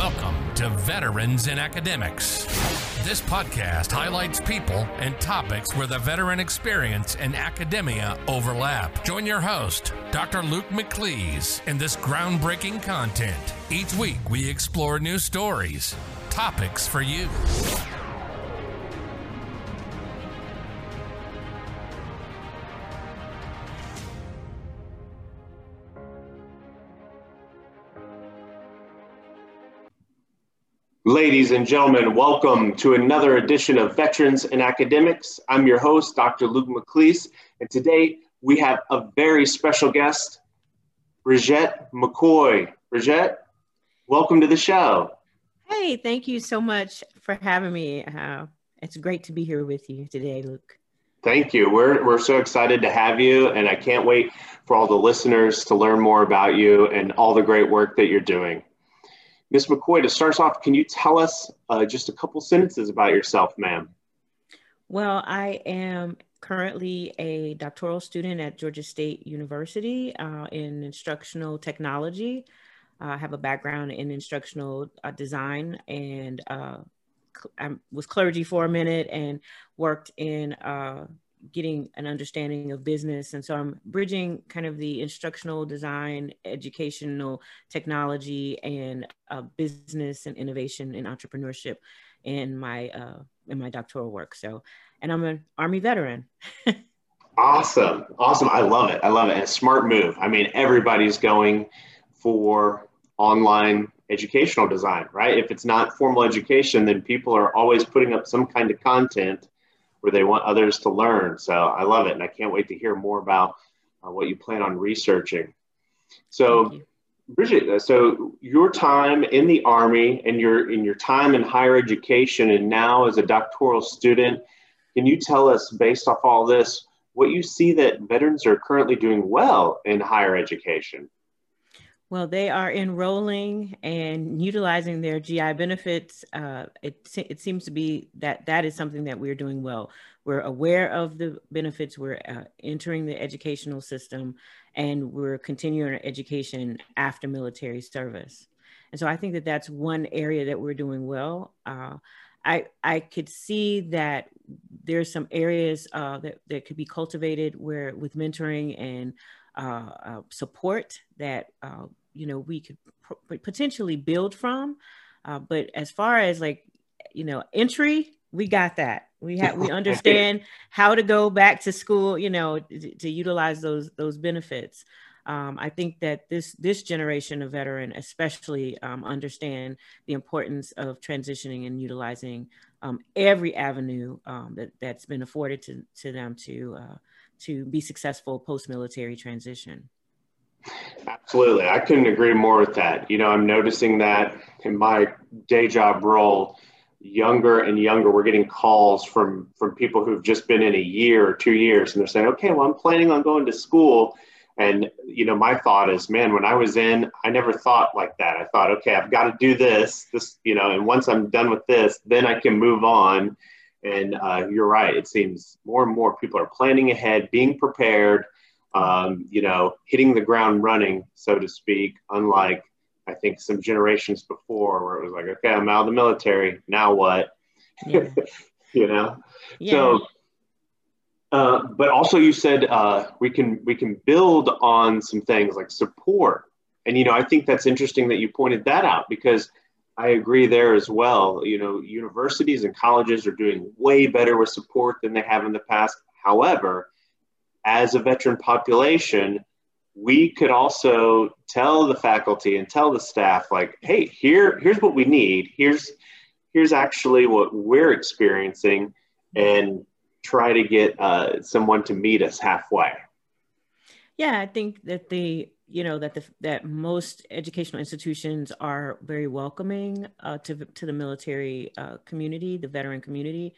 Welcome to Veterans in Academics. This podcast highlights people and topics where the veteran experience and academia overlap. Join your host, Dr. Luke McCleese, in this groundbreaking content. Each week, we explore new stories, topics for you. Ladies and gentlemen, welcome to another edition of Veterans and Academics. I'm your host, Dr. Luke McCleese, and today we have a very special guest, Bridgette McCoy. Bridgette, welcome to the show. Hey, thank you so much for having me. Uh, it's great to be here with you today, Luke. Thank you. We're, we're so excited to have you, and I can't wait for all the listeners to learn more about you and all the great work that you're doing. Ms. McCoy, to start us off, can you tell us uh, just a couple sentences about yourself, ma'am? Well, I am currently a doctoral student at Georgia State University uh, in instructional technology. Uh, I have a background in instructional uh, design and uh, I was clergy for a minute and worked in uh, getting an understanding of business. And so I'm bridging kind of the instructional design, educational technology, and uh, business and innovation and entrepreneurship in my uh, in my doctoral work. So, and I'm an Army veteran. awesome, awesome! I love it. I love it. And smart move. I mean, everybody's going for online educational design, right? If it's not formal education, then people are always putting up some kind of content where they want others to learn. So I love it, and I can't wait to hear more about uh, what you plan on researching. So, Bridgette, uh, so your time in the Army and your in your time in higher education, and now as a doctoral student, can you tell us, based off all this, what you see that veterans are currently doing well in higher education? Well, they are enrolling and utilizing their GI benefits. Uh, it, it seems to be that that is something that we're doing well. We're aware of the benefits. We're uh, entering the educational system, and we're continuing our education after military service. And so I think that that's one area that we're doing well. Uh, I I could see that there's some areas uh, that that could be cultivated where with mentoring and uh, uh, support that you know we could potentially build from uh, but as far as like you know entry we got that we have we understand how to go back to school you know to, to utilize those those benefits um, I think that this this generation of veteran especially um, understand the importance of transitioning and utilizing um, every avenue um, that that's been afforded to to them to uh, to be successful post military transition. Absolutely. I couldn't agree more with that. You know, I'm noticing that in my day job role, younger and younger, we're getting calls from from people who've just been in a year or two years and they're saying, okay, well, I'm planning on going to school. And, you know, my thought is, man, when I was in, I never thought like that. I thought, okay, I've got to do this, this, you know, and once I'm done with this, then I can move on. And uh, you're right. It seems more and more people are planning ahead, being prepared, um, you know, hitting the ground running, so to speak, unlike I think some generations before where it was like, okay, I'm out of the military. Now what? Yeah. you know? Yeah. So, uh, but also you said uh, we can we can build on some things like support, and you know I think that's interesting that you pointed that out because I agree there as well. You know, universities and colleges are doing way better with support than they have in the past. However, as a veteran population, we could also tell the faculty and tell the staff like hey here here's what we need. Here's here's actually what we're experiencing and try to get uh, someone to meet us halfway. Yeah i think that the you know that the that most educational institutions are very welcoming uh, to to the military uh, community the veteran community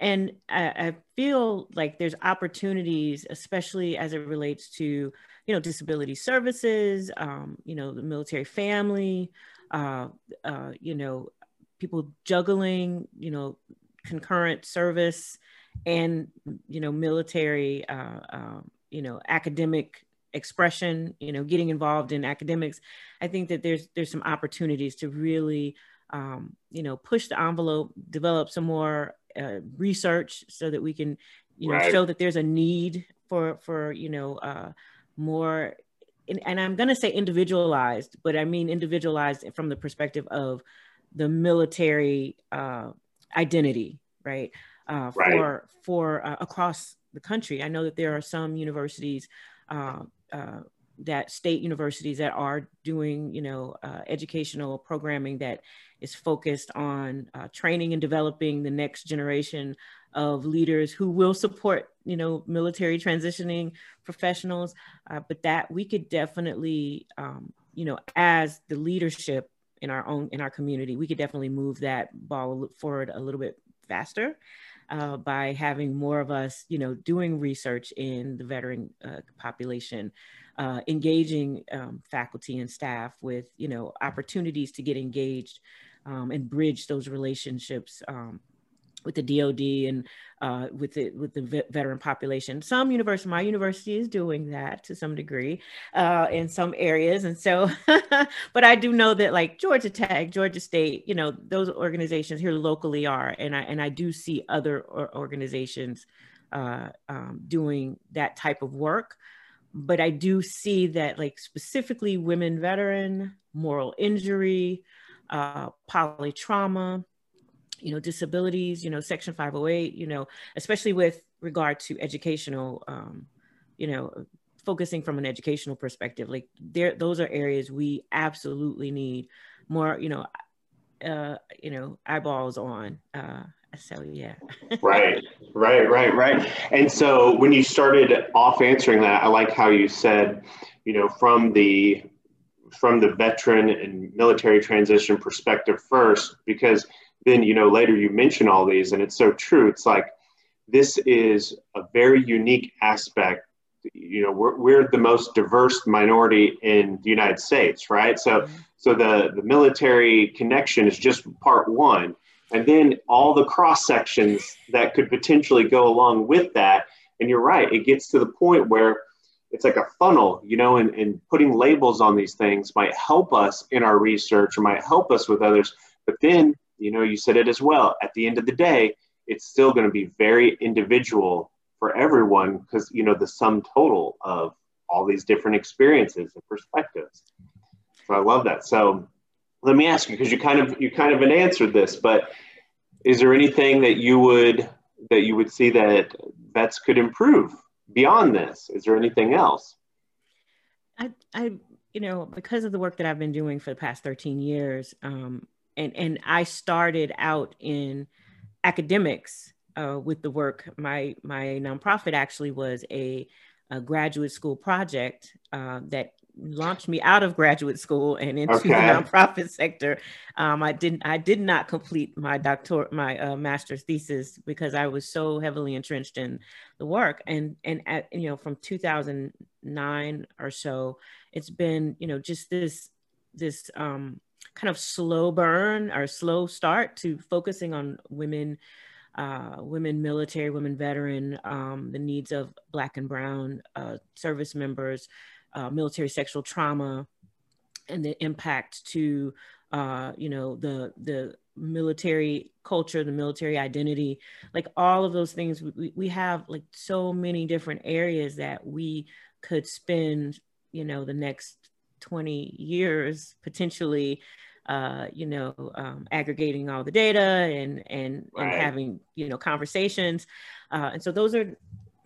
and I, I feel like there's opportunities, especially as it relates to, you know, disability services, um, you know, the military family, uh, uh, you know, people juggling, you know, concurrent service and, you know, military, uh, uh, you know, academic expression, you know, getting involved in academics, I think that there's there's some opportunities to really, um, you know, push the envelope, develop some more uh, research so that we can, you know, right. show that there's a need for for you know uh, more. And, and I'm going to say individualized, but I mean individualized from the perspective of the military uh, identity, right? Uh, right? For for uh, across the country, I know that there are some universities uh, uh, that state universities that are doing, you know, uh, educational programming that is focused on uh, training and developing the next generation of leaders who will support, you know, military transitioning professionals. Uh, but that we could definitely, um, you know, as the leadership in our own in our community, we could definitely move that ball forward a little bit faster. Uh, by having more of us, you know, doing research in the veteran uh, population, uh, engaging um, faculty and staff with you know opportunities to get engaged um, and bridge those relationships um, with the DoD and uh, with the with the veteran population. Some university, my university is doing that to some degree uh, in some areas, and so, but I do know that like Georgia Tech, Georgia State, you know, those organizations here locally are, and I and I do see other organizations uh, um, doing that type of work but I do see that like specifically women veteran, moral injury, uh, polytrauma, you know, disabilities, you know, Section 508, you know, especially with regard to educational, um, you know, focusing from an educational perspective, like there, those are areas we absolutely need more, you know, uh, you know, eyeballs on. Uh, so yeah. right, right, right, right. And so when you started off answering that, I like how you said, you know, from the from the veteran and military transition perspective first, because then you know later you mention all these, and it's so true. It's like this is a very unique aspect. You know, we're, we're the most diverse minority in the United States, right? So, mm-hmm. so the the military connection is just part one and then all the cross sections that could potentially go along with that. And you're right, it gets to the point where it's like a funnel, you know, and, and putting labels on these things might help us in our research or might help us with others. But then, you know, you said it as well. At the end of the day, it's still going to be very individual for everyone because, you know, the sum total of all these different experiences and perspectives. So I love that. So let me ask you because you kind of you kind of answered this, but is there anything that you would that you would see that vets could improve beyond this? Is there anything else? I, I, you know, because of the work that I've been doing for the past 13 years, um, and and I started out in academics uh, with the work. My my nonprofit actually was a, a graduate school project uh, that launched me out of graduate school and into okay. the nonprofit sector. Um, I didn't. I did not complete my doctor, my uh, master's thesis because I was so heavily entrenched in the work. And and at you know from 2009 or so, it's been you know just this this um, kind of slow burn or slow start to focusing on women. Uh, women military, women veteran, um, the needs of Black and Brown uh, service members, uh, military sexual trauma and the impact to uh, you know the the military culture the military identity like all of those things we, we have like so many different areas that we could spend you know the next 20 years potentially uh, you know, um, aggregating all the data and and right. and having you know conversations, uh, and so those are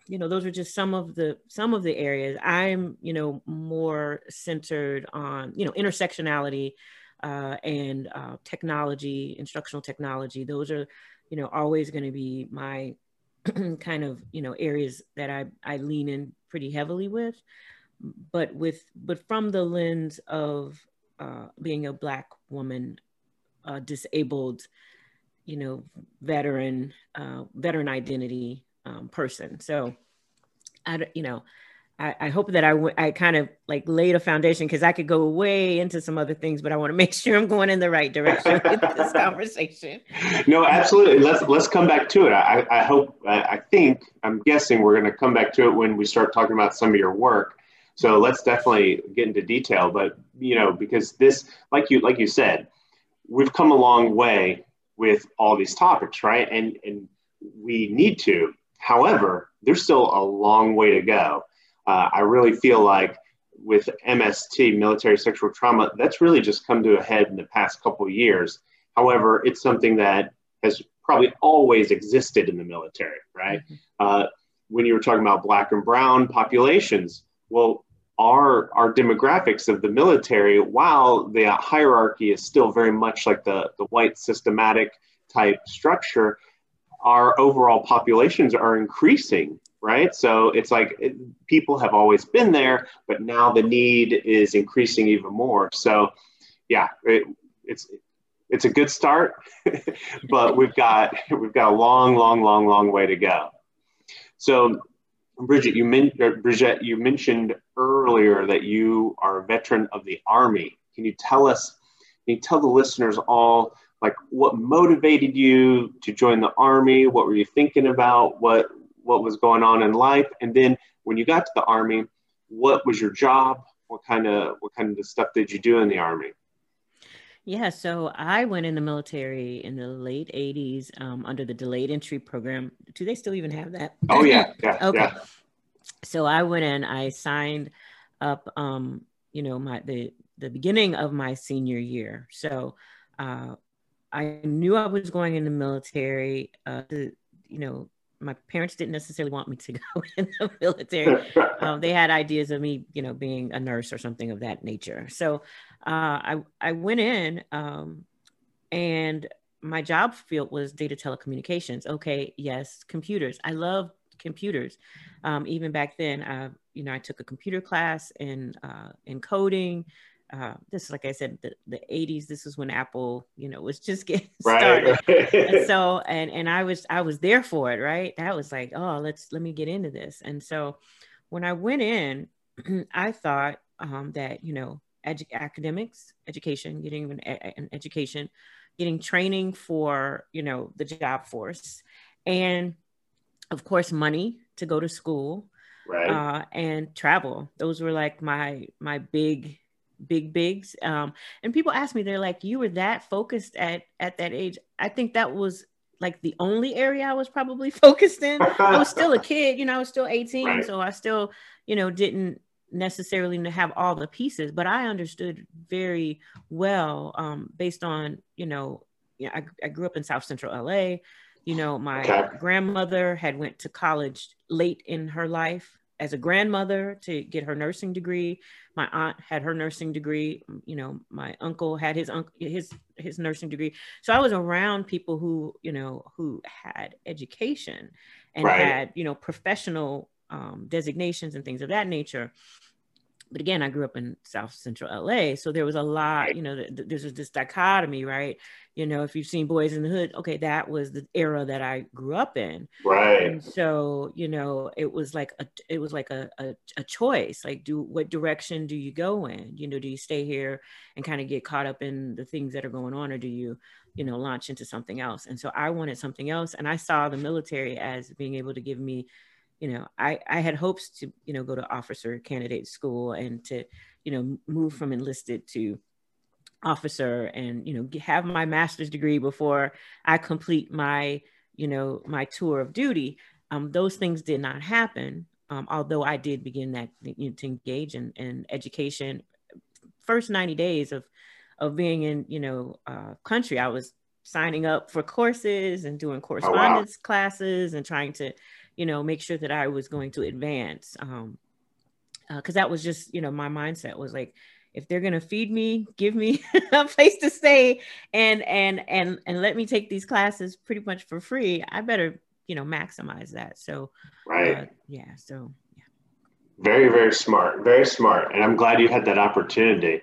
you know those are just some of the some of the areas. I'm you know more centered on you know intersectionality uh, and uh, technology instructional technology. Those are you know always going to be my kind of you know areas that i i lean in pretty heavily with. But with but from the lens of uh, being a black woman uh, disabled you know veteran uh, veteran identity um, person. So, I you know, I, I hope that I, w- I kind of like laid a foundation because I could go way into some other things, but I want to make sure I'm going in the right direction with this conversation. No, absolutely. Let's let's come back to it. I, I hope I think I'm guessing we're going to come back to it when we start talking about some of your work. So let's definitely get into detail. But you know, because this, like you like you said, we've come a long way with all these topics, right? And and we need to. However, there's still a long way to go. Uh, I really feel like with MST, military sexual trauma, that's really just come to a head in the past couple of years. However, it's something that has probably always existed in the military, right? Mm-hmm. Uh, when you were talking about black and brown populations, well, our our demographics of the military, while the hierarchy is still very much like the the white systematic type structure, our overall populations are increasing right? So it's like it, people have always been there, but now the need is increasing even more. So, yeah, it, it's it's a good start, but we've got we've got a long, long, long, long way to go. So, Bridget, you men- uh, Bridget, you mentioned earlier that you are a veteran of the Army. Can you tell us? Can you tell the listeners all like what motivated you to join the Army? What were you thinking about? What what was going on in life, and then when you got to the army, what was your job? What kind of what kind of stuff did you do in the army? Yeah, so I went in the military in the late 80s um, under the delayed entry program. Do they still even have that? Oh, yeah. yeah okay. Yeah. So I went in, I signed up, um, you know, my the, the beginning of my senior year. So uh, I knew I was going in the military uh, to, you know, my parents didn't necessarily want me to go in the military. Um, they had ideas of me, you know, being a nurse or something of that nature. So uh, I I went in, um, and my job field was data telecommunications. Okay, yes, computers. I love computers. Um, even back then, uh, you know, I took a computer class in uh, in coding uh, this, like I said, the, the 80s, this is when Apple, you know, was just getting started. Right. and so, and, and I was, I was there for it. Right. That was like, oh, let's, let me get into this. And so when I went in, I thought um, that, you know, edu- academics, education, getting an, an education, getting training for, you know, the job force and of course, money to go to school right. uh, and travel. Those were like my, my big, big bigs um and people ask me they're like you were that focused at at that age i think that was like the only area i was probably focused in i was still a kid you know i was still 18 right. so i still you know didn't necessarily have all the pieces but i understood very well um based on you know yeah, I, I grew up in south central la you know my okay. grandmother had went to college late in her life as a grandmother to get her nursing degree. My aunt had her nursing degree. You know, my uncle had his uncle his his nursing degree. So I was around people who you know who had education and right. had you know professional um, designations and things of that nature but again, I grew up in South Central LA, so there was a lot. You know, th- th- there's this dichotomy, right? You know, if you've seen Boys in the Hood, okay, that was the era that I grew up in, right? And so, you know, it was like a, it was like a, a, a choice. Like, do what direction do you go in? You know, do you stay here and kind of get caught up in the things that are going on, or do you, you know, launch into something else? And so, I wanted something else, and I saw the military as being able to give me you know, I, I had hopes to, you know, go to officer candidate school and to, you know, move from enlisted to officer and, you know, have my master's degree before I complete my, you know, my tour of duty. Um, those things did not happen. Um, although I did begin that you know, to engage in, in education. First 90 days of, of being in, you know, uh, country, I was signing up for courses and doing correspondence oh, wow. classes and trying to you know, make sure that I was going to advance. Um, because uh, that was just, you know, my mindset was like, if they're gonna feed me, give me a place to stay, and and and and let me take these classes pretty much for free. I better, you know, maximize that. So, right, uh, yeah. So, yeah. Very, very smart. Very smart, and I'm glad you had that opportunity.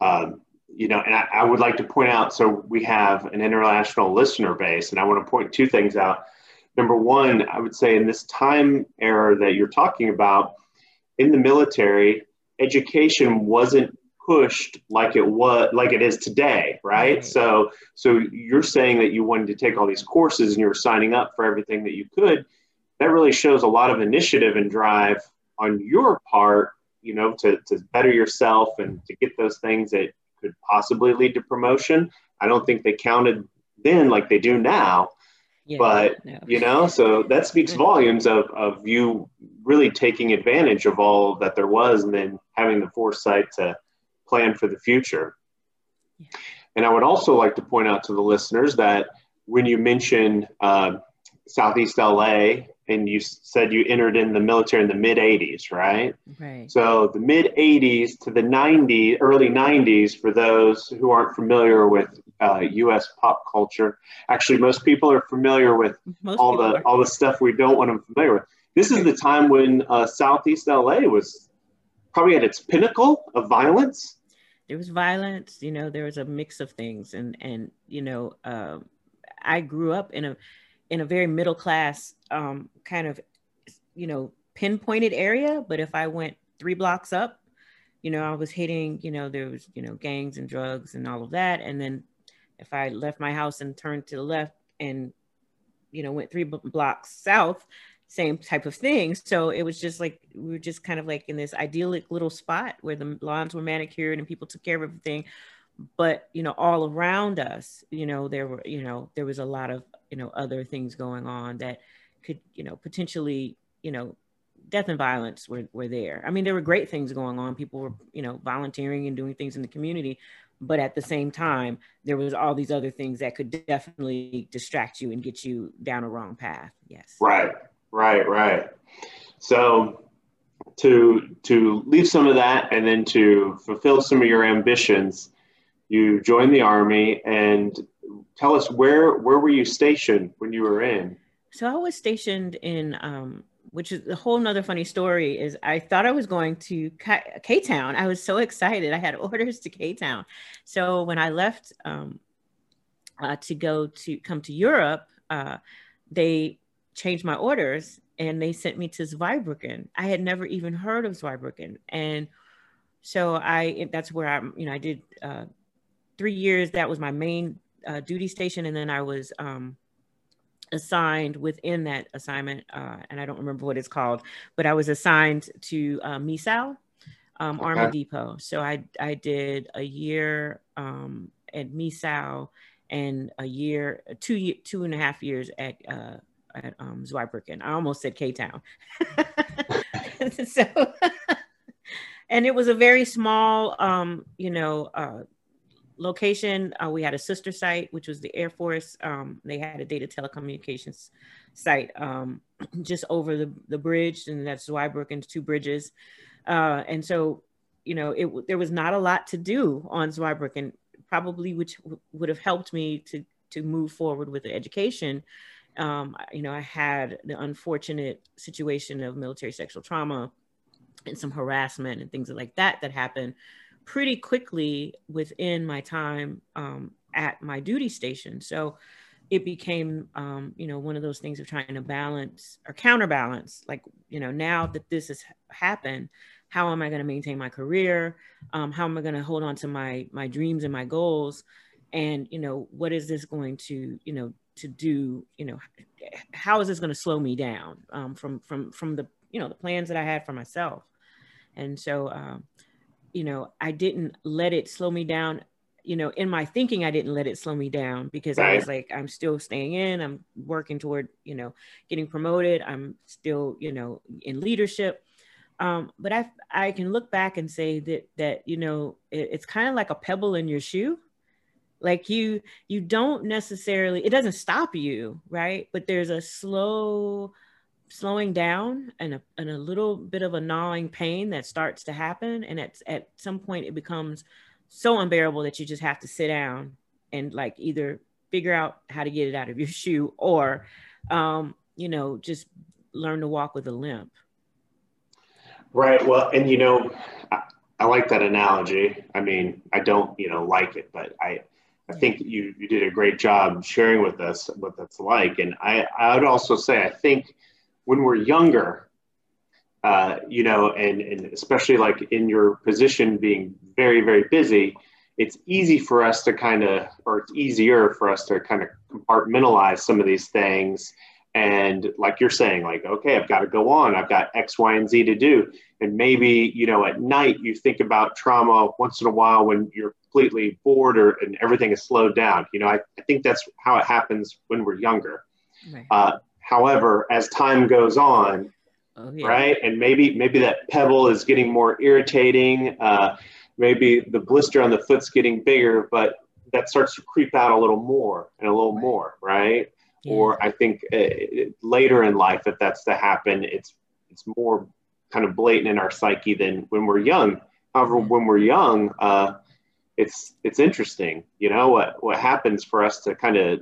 Um, you know, and I, I would like to point out. So we have an international listener base, and I want to point two things out number one, I would say in this time era that you're talking about, in the military, education wasn't pushed like it was like it is today right mm-hmm. so so you're saying that you wanted to take all these courses and you were signing up for everything that you could that really shows a lot of initiative and drive on your part you know, to, to better yourself and to get those things that could possibly lead to promotion. I don't think they counted then like they do now. Yeah, but no. you know, so that speaks volumes of, of you really taking advantage of all that there was and then having the foresight to plan for the future. Yeah. And I would also like to point out to the listeners that when you mentioned uh, Southeast LA and you said you entered in the military in the mid 80s, right? Right. So the mid 80s to the 90s, early 90s, for those who aren't familiar with uh, U.S. pop culture, actually most people are familiar with most all the are. all the stuff we don't want them familiar with. This is the time when uh, Southeast LA was probably at its pinnacle of violence. There was violence, you know. There was a mix of things, and and you know, uh, I grew up in a in a very middle class um, kind of you know pinpointed area but if i went three blocks up you know i was hitting you know there was you know gangs and drugs and all of that and then if i left my house and turned to the left and you know went three blocks south same type of thing. So it was just like we were just kind of like in this idyllic little spot where the lawns were manicured and people took care of everything. But you know all around us you know there were you know there was a lot of you know other things going on that could you know potentially you know death and violence were, were there. I mean there were great things going on. People were you know volunteering and doing things in the community but at the same time there was all these other things that could definitely distract you and get you down a wrong path. Yes. Right. Right. Right. So to to leave some of that and then to fulfill some of your ambitions you joined the army and tell us where where were you stationed when you were in? So I was stationed in, um, which is a whole nother funny story. Is I thought I was going to K Town. I was so excited. I had orders to K Town. So when I left um, uh, to go to come to Europe, uh, they changed my orders and they sent me to Zweibrücken. I had never even heard of Zweibrücken, and so I that's where I you know I did uh, three years. That was my main uh, duty station, and then I was um, assigned within that assignment, uh, and I don't remember what it's called, but I was assigned to uh, Miesau um, okay. Army Depot. So I I did a year um, at Miesau and a year, two two and a half years at uh, at um, Zweibrücken. I almost said K Town. so, and it was a very small, um, you know, uh, location, uh, we had a sister site, which was the Air Force. Um, they had a data telecommunications site um, just over the, the bridge, and that's Zweibrücken's two bridges. Uh, and so, you know, it there was not a lot to do on Zweibrücken, probably which would have helped me to to move forward with the education. Um, you know, I had the unfortunate situation of military sexual trauma and some harassment and things like that that happened pretty quickly within my time um, at my duty station. So it became, um, you know, one of those things of trying to balance or counterbalance. Like, you know, now that this has happened, how am I going to maintain my career? Um, how am I going to hold on to my my dreams and my goals? And you know, what is this going to, you know, to do? You know, how is this going to slow me down um, from from from the you know the plans that I had for myself? And so, um, you know, I didn't let it slow me down. You know, in my thinking, I didn't let it slow me down because right. I was like, I'm still staying in, I'm working toward, you know, getting promoted. I'm still, you know, in leadership. Um, but I I can look back and say that that you know it, it's kind of like a pebble in your shoe like you you don't necessarily it doesn't stop you right but there's a slow slowing down and a, and a little bit of a gnawing pain that starts to happen. And at, at some point it becomes so unbearable that you just have to sit down and like either figure out how to get it out of your shoe or um, you know just learn to walk with a limp. Right. Well and you know I, I like that analogy. I mean i don't you know like it but i I think you, you did a great job sharing with us what that's like. And I, I would also say, I think when we're younger, uh, you know, and, and especially like in your position being very, very busy, it's easy for us to kind of, or it's easier for us to kind of compartmentalize some of these things. And like you're saying, like, okay, I've got to go on, I've got X, Y, and Z to do. and maybe you know at night you think about trauma once in a while when you're completely bored or and everything is slowed down you know i, I think that's how it happens when we're younger right. uh, however as time goes on oh, yeah. right and maybe maybe that pebble is getting more irritating uh, maybe the blister on the foot's getting bigger but that starts to creep out a little more and a little right. more right yeah. or i think uh, later in life if that's to happen it's it's more kind of blatant in our psyche than when we're young. However, when we're young, uh, it's it's interesting, you know, what what happens for us to kind of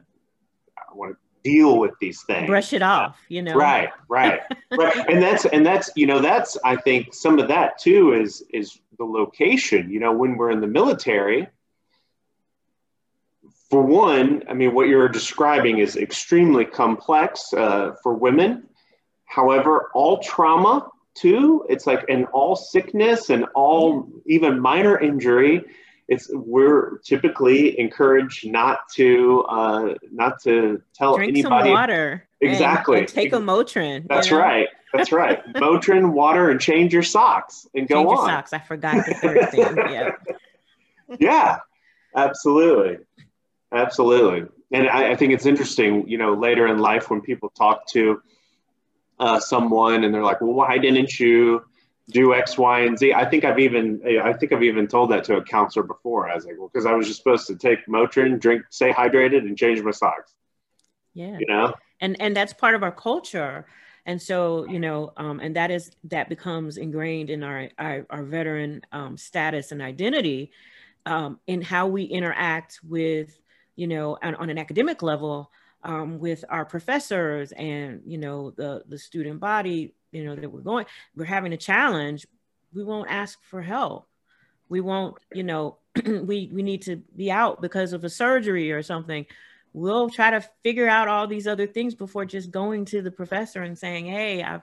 want to deal with these things, brush it off, you know. Right, right, right, and that's and that's you know that's I think some of that too is is the location. You know, when we're in the military, for one, I mean, what you're describing is extremely complex uh, for women. However, all trauma too. It's like in all sickness and all even minor injury, it's we're typically encouraged not to uh, not to tell Drink anybody. some water. Exactly. And, and take a Motrin. That's you know? right. That's right. Motrin, water, and change your socks and go change on. Your socks. I forgot the third thing. Yeah. yeah. Absolutely. Absolutely. And I, I think it's interesting, you know, later in life when people talk to uh, someone and they're like, well, why didn't you do X, Y, and Z? I think I've even I think I've even told that to a counselor before. I was like, well, because I was just supposed to take Motrin, drink, stay hydrated, and change my socks. Yeah, you know, and and that's part of our culture. And so, you know, um, and that is that becomes ingrained in our our, our veteran um, status and identity um, in how we interact with, you know, on, on an academic level um, with our professors and you know the the student body you know that we're going we're having a challenge we won't ask for help. We won't you know we we need to be out because of a surgery or something. We'll try to figure out all these other things before just going to the professor and saying hey i've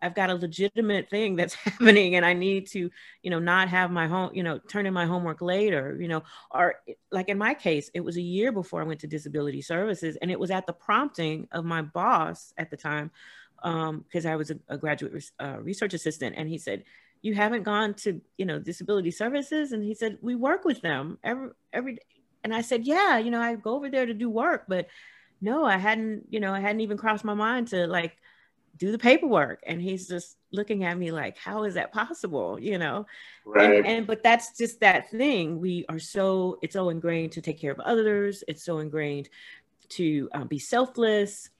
I've got a legitimate thing that's happening and I need to, you know, not have my home, you know, turn in my homework later, you know, or like in my case, it was a year before I went to disability services and it was at the prompting of my boss at the time, because um, I was a, a graduate uh, research assistant. And he said, you haven't gone to, you know, disability services. And he said, we work with them every, every day. And I said, yeah, you know, I go over there to do work, but no, I hadn't, you know, I hadn't even crossed my mind to like, do the paperwork and he's just looking at me like how is that possible you know right. and, and but that's just that thing we are so it's so ingrained to take care of others it's so ingrained to um, be selfless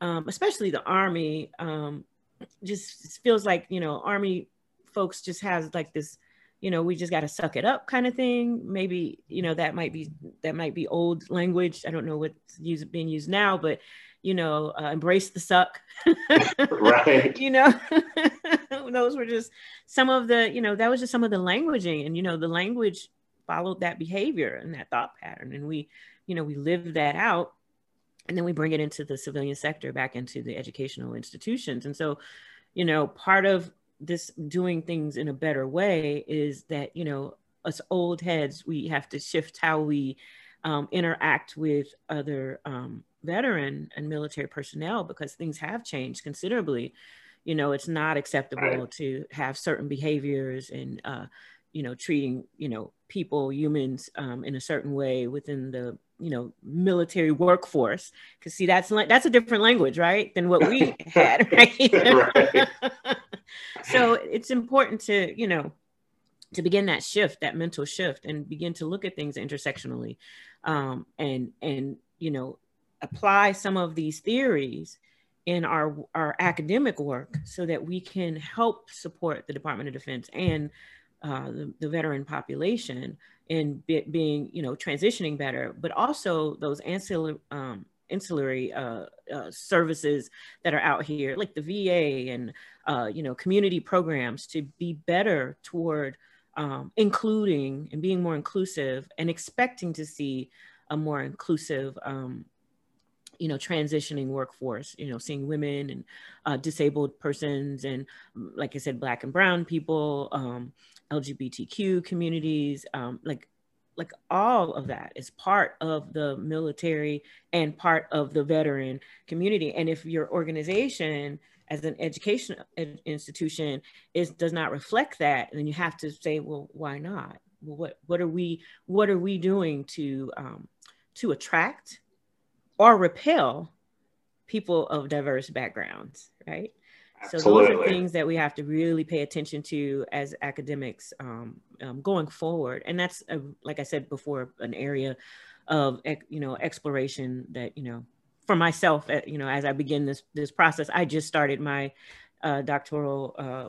um, especially the army um, just feels like you know army folks just has like this you know we just got to suck it up kind of thing maybe you know that might be that might be old language i don't know what's used, being used now but you know, uh, embrace the suck. right. You know, those were just some of the, you know, that was just some of the languaging. And, you know, the language followed that behavior and that thought pattern. And we, you know, we lived that out. And then we bring it into the civilian sector, back into the educational institutions. And so, you know, part of this doing things in a better way is that, you know, us old heads, we have to shift how we um, interact with other um, veteran and military personnel because things have changed considerably. You know, it's not acceptable right. to have certain behaviors and, uh, you know, treating, you know, people, humans um, in a certain way within the, you know, military workforce. Cause see, that's like, that's a different language, right? Than what we had, right? right. so it's important to, you know, to begin that shift, that mental shift and begin to look at things intersectionally um, and, and, you know, apply some of these theories in our our academic work so that we can help support the Department of Defense and uh, the, the, veteran population in be, being you know transitioning better, but also those ancillary um, ancillary uh, uh, services that are out here, like the VA and uh, you know community programs, to be better toward um, including and being more inclusive and expecting to see a more inclusive um, you know transitioning workforce you know seeing women and uh, disabled persons and like i said black and brown people um, lgbtq communities um, like like all of that is part of the military and part of the veteran community and if your organization as an education institution is does not reflect that, then you have to say, well, why not? Well, what what are we what are we doing to um, to attract or repel people of diverse backgrounds, right? Absolutely. So those are things that we have to really pay attention to as academics um, um, going forward, and that's a, like I said before, an area of you know exploration that you know for myself, uh, you know, as I begin this this process, I just started my uh, doctoral uh,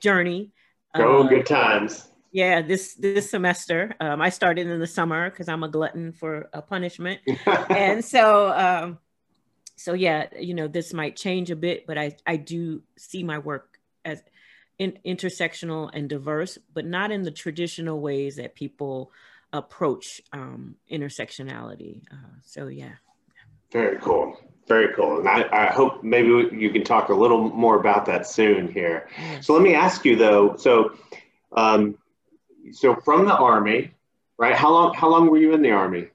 journey. Go uh, good times. Yeah, this this semester um, I started in the summer because I'm a glutton for a punishment, and so um, so yeah, you know, this might change a bit, but I I do see my work as in, intersectional and diverse, but not in the traditional ways that people approach um, intersectionality. Uh, so yeah. Very cool. Very cool. And I, I hope maybe you can talk a little more about that soon here. So let me ask you though. So, um, so from the army, right? How long? How long were you in the army?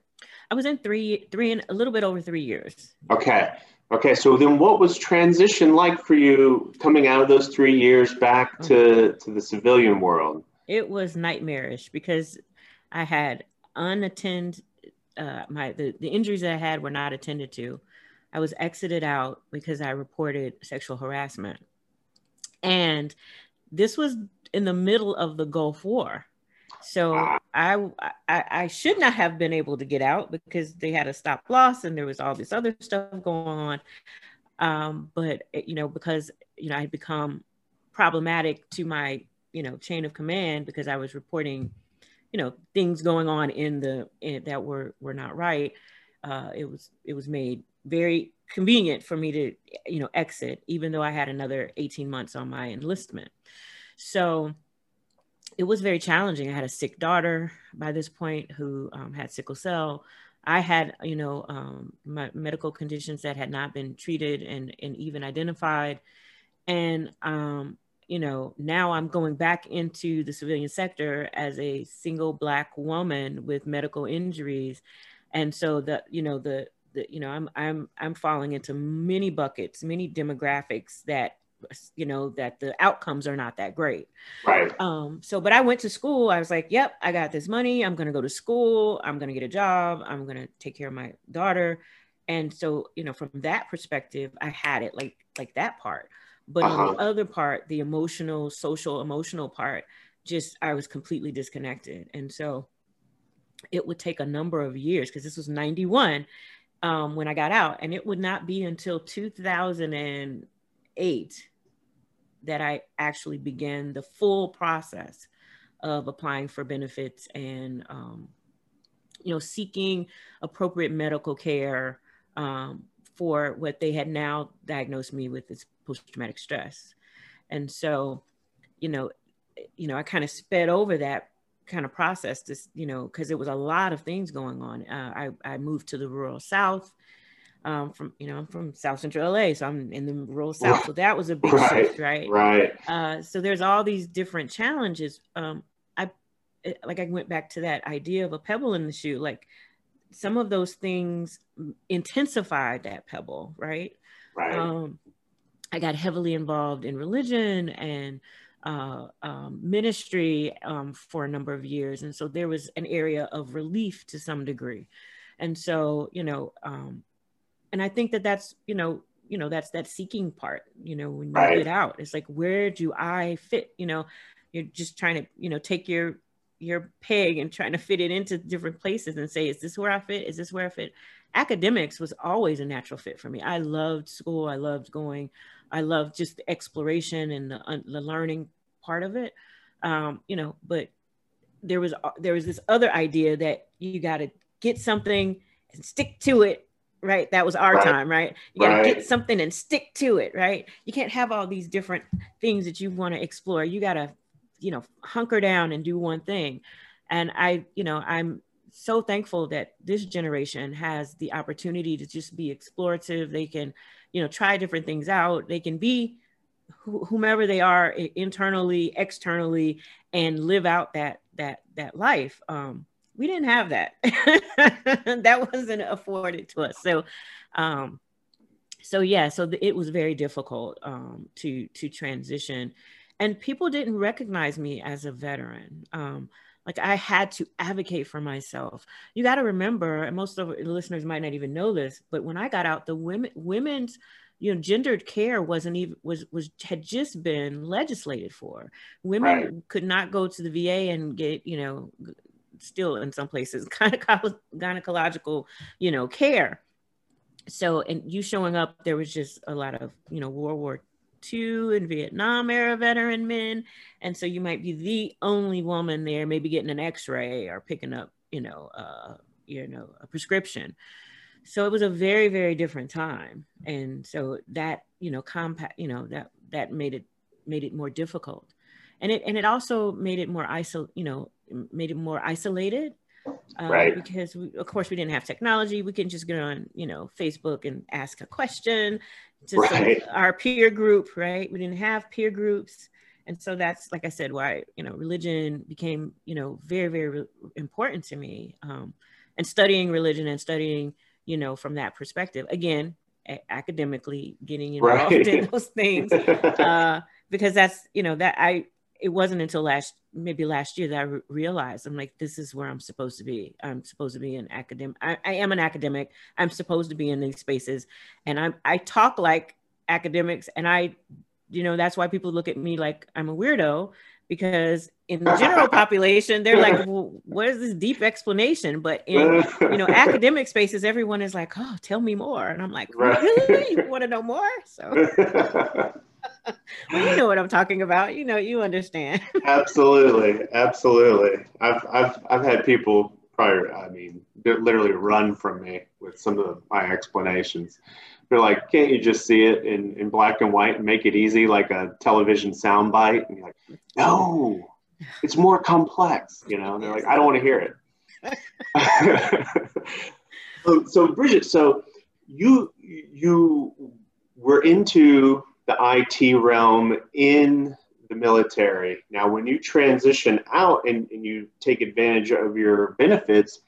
I was in three, three and a little bit over three years. Okay. Okay. So then, what was transition like for you coming out of those three years back to mm-hmm. to the civilian world? It was nightmarish because I had unattended uh, my the, the injuries that I had were not attended to. I was exited out because I reported sexual harassment. And this was in the middle of the Gulf War. So I, I, I should not have been able to get out because they had a stop loss and there was all this other stuff going on. Um, but you know, because you know I had become problematic to my you know chain of command because I was reporting you know things going on in the in, that were were not right uh, it was it was made very convenient for me to you know exit even though i had another 18 months on my enlistment so it was very challenging. I had a sick daughter by this point who um, had sickle cell. I had you know um, my medical conditions that had not been treated and and even identified. And um, you know, now I'm going back into the civilian sector as a single black woman with medical injuries. And so the, you know, the, the you know, I'm I'm I'm falling into many buckets, many demographics that you know that the outcomes are not that great right um so but i went to school i was like yep i got this money i'm going to go to school i'm going to get a job i'm going to take care of my daughter and so you know from that perspective i had it like like that part but uh-huh. on the other part, the emotional, social, emotional part, just I was completely disconnected. And so it would take a number of years because this was 91 um, when I got out. And it would not be until 2008 that I actually began the full process of applying for benefits and, um, you know, seeking appropriate medical care um, for what they had now diagnosed me with is post-traumatic stress. And so, you know, you know, I kind of sped over that kind of process this, you know, because it was a lot of things going on. Uh, I, I moved to the rural South. Um, from you know I'm from South Central LA, so I'm in the rural South. So that was a big right, shift, right? Right. Uh, so there's all these different challenges. Um, I like I went back to that idea of a pebble in the shoe. Like some of those things intensified that pebble, right? Right. Um, I got heavily involved in religion and uh, um, ministry um, for a number of years. And so there was an area of relief to some degree. And so, you know, um, and I think that that's, you know, you know, that's that seeking part, you know, when you right. get out, it's like, where do I fit? You know, you're just trying to, you know, take your your peg and trying to fit it into different places and say, is this where I fit? Is this where I fit? Academics was always a natural fit for me. I loved school. I loved going. I loved just the exploration and the, uh, the learning part of it. Um, you know, but there was uh, there was this other idea that you got to get something and stick to it right? That was our right. time right? You got to right. get something and stick to it right? You can't have all these different things that you want to explore. You got to you know hunker down and do one thing. And i you know i'm so thankful that this generation has the opportunity to just be explorative. They can you know try different things out. They can be wh- whomever they are internally externally and live out that that that life. Um we didn't have that that wasn't afforded to us so um so yeah, so the, it was very difficult um, to to transition, and people didn't recognize me as a veteran. Um, like I had to advocate for myself. You got to remember, and most of the listeners might not even know this, but when I got out, the women women's you know gendered care wasn't even was was had just been legislated for women right. could not go to the va and get you know still in some places gynecological you know care. So and you showing up there was just a lot of you know world war ii and vietnam era veteran men. And so you might be the only woman there maybe getting an x-ray or picking up you know uh you know a prescription. So it was a very very different time. And so that you know compact you know that that made it made it more difficult. And it and it also made it more isol you know made it more isolated uh, right. because we, of course we didn't have technology we can just get on you know facebook and ask a question to right. some, our peer group right we didn't have peer groups and so that's like i said why you know religion became you know very very important to me um, and studying religion and studying you know from that perspective again a- academically getting involved right. in those things uh, because that's you know that i it wasn't until last maybe last year that I re- realized I'm like, this is where I'm supposed to be. I'm supposed to be an academic. I, I, am an academic. I'm supposed to be in these spaces, and I'm I talk like academics, and I, you know, that's why people look at me like I'm a weirdo because in the general population they're like well, what is this deep explanation but in you know academic spaces everyone is like oh tell me more and i'm like really you want to know more so well, you know what I'm talking about. You know, you understand. absolutely, absolutely. I've I've I've had people probably, I mean, literally run from me with some of my explanations. They're like, "Can't you just see it in in black and white and make it easy, like a television soundbite?" And you're like, "No, it's more complex." You know, and they're like, "I don't want to hear it." so, so Bridget, so you you were into the IT realm in the military. Now, when you transition out and, and you take advantage of your benefits,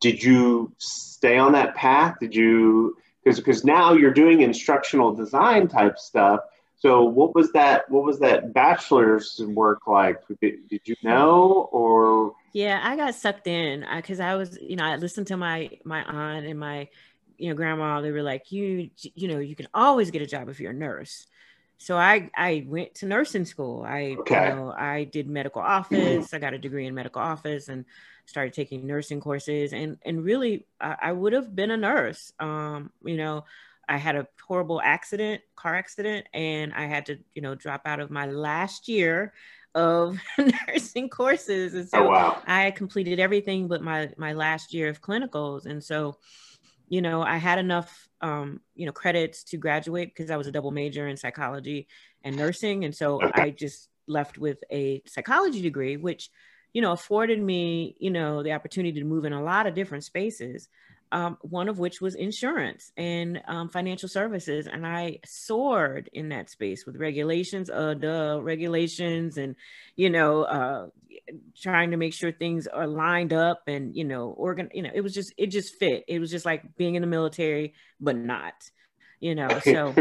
did you stay on that path? Did you because because now you're doing instructional design type stuff. So what was that? What was that bachelor's work like? Did, did you know or? Yeah, I got sucked in uh, because I, I was, you know, I listened to my my aunt and my you know, grandma, they were like, you, you know, you can always get a job if you're a nurse. So I, I went to nursing school. I, okay. you know, I did medical office. I got a degree in medical office and started taking nursing courses. And, and really, I, I would have been a nurse. Um, you know, I had a horrible accident, car accident, and I had to, you know, drop out of my last year of nursing courses. And so oh, wow. I completed everything but my my last year of clinicals. And so you know, I had enough, um, you know, credits to graduate because I was a double major in psychology and nursing. And so okay. I just left with a psychology degree, which, you know, afforded me, you know, the opportunity to move in a lot of different spaces um, one of which was insurance and um, financial services. And I soared in that space with regulations, uh, the regulations, and you know, uh, trying to make sure things are lined up and you know, organ. You know, it was just it just fit. It was just like being in the military, but not. You know, so.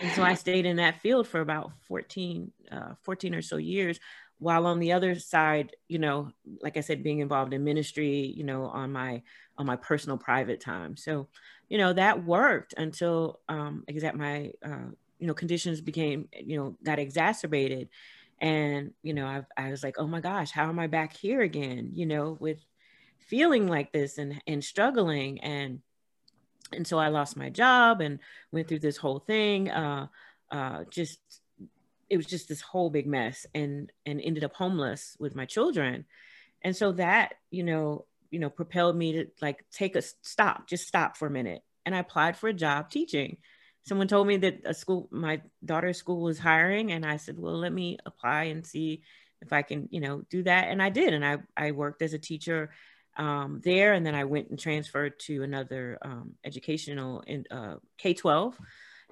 and so I stayed in that field for about 14, uh, 14 or so years, while on the other side you know like i said being involved in ministry you know on my on my personal private time. So you know that worked until um exact my uh you know conditions became you know got exacerbated. And you know I, I was like oh my gosh how am i back here again you know with feeling like this and and struggling? And and so i lost my job and went through this whole thing uh uh just it was just this whole big mess and and ended up homeless with my children. And so that you know you know propelled me to like take a stop just stop for a minute. And i applied for a job teaching. Someone told me that a school my daughter's school was hiring and i said well let me apply and see if i can you know do that. And i did and i i worked as a teacher um, there and then i went and transferred to another um, educational in uh, k-12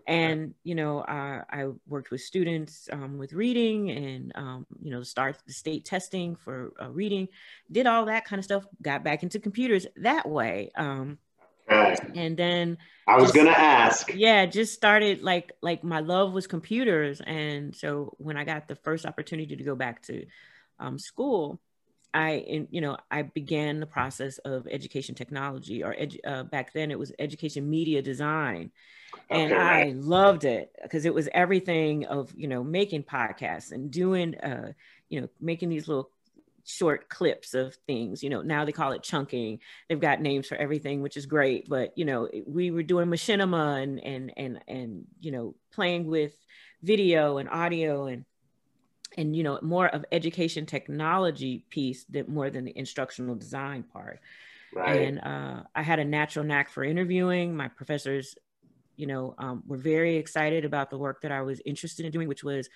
and you know I, I worked with students um, with reading and um, you know start the state testing for uh, reading did all that kind of stuff got back into computers that way um, Okay. And then I was going to ask. Yeah, just started like like my love was computers, and so when I got the first opportunity to go back to um, school, I, you know, I began the process of education technology, or edu- uh, back then it was education media design, and okay, right. I loved it because it was everything of you know making podcasts and doing, uh, you know, making these little short clips of things. You know, now they call it chunking. They've got names for everything, which is great. But you know, we were doing machinima and and and and you know, playing with video and audio and and you know more of education technology piece that more than the instructional design part right. and uh, i had a natural knack for interviewing my professors you know um, were very excited about the work that i was interested in doing which was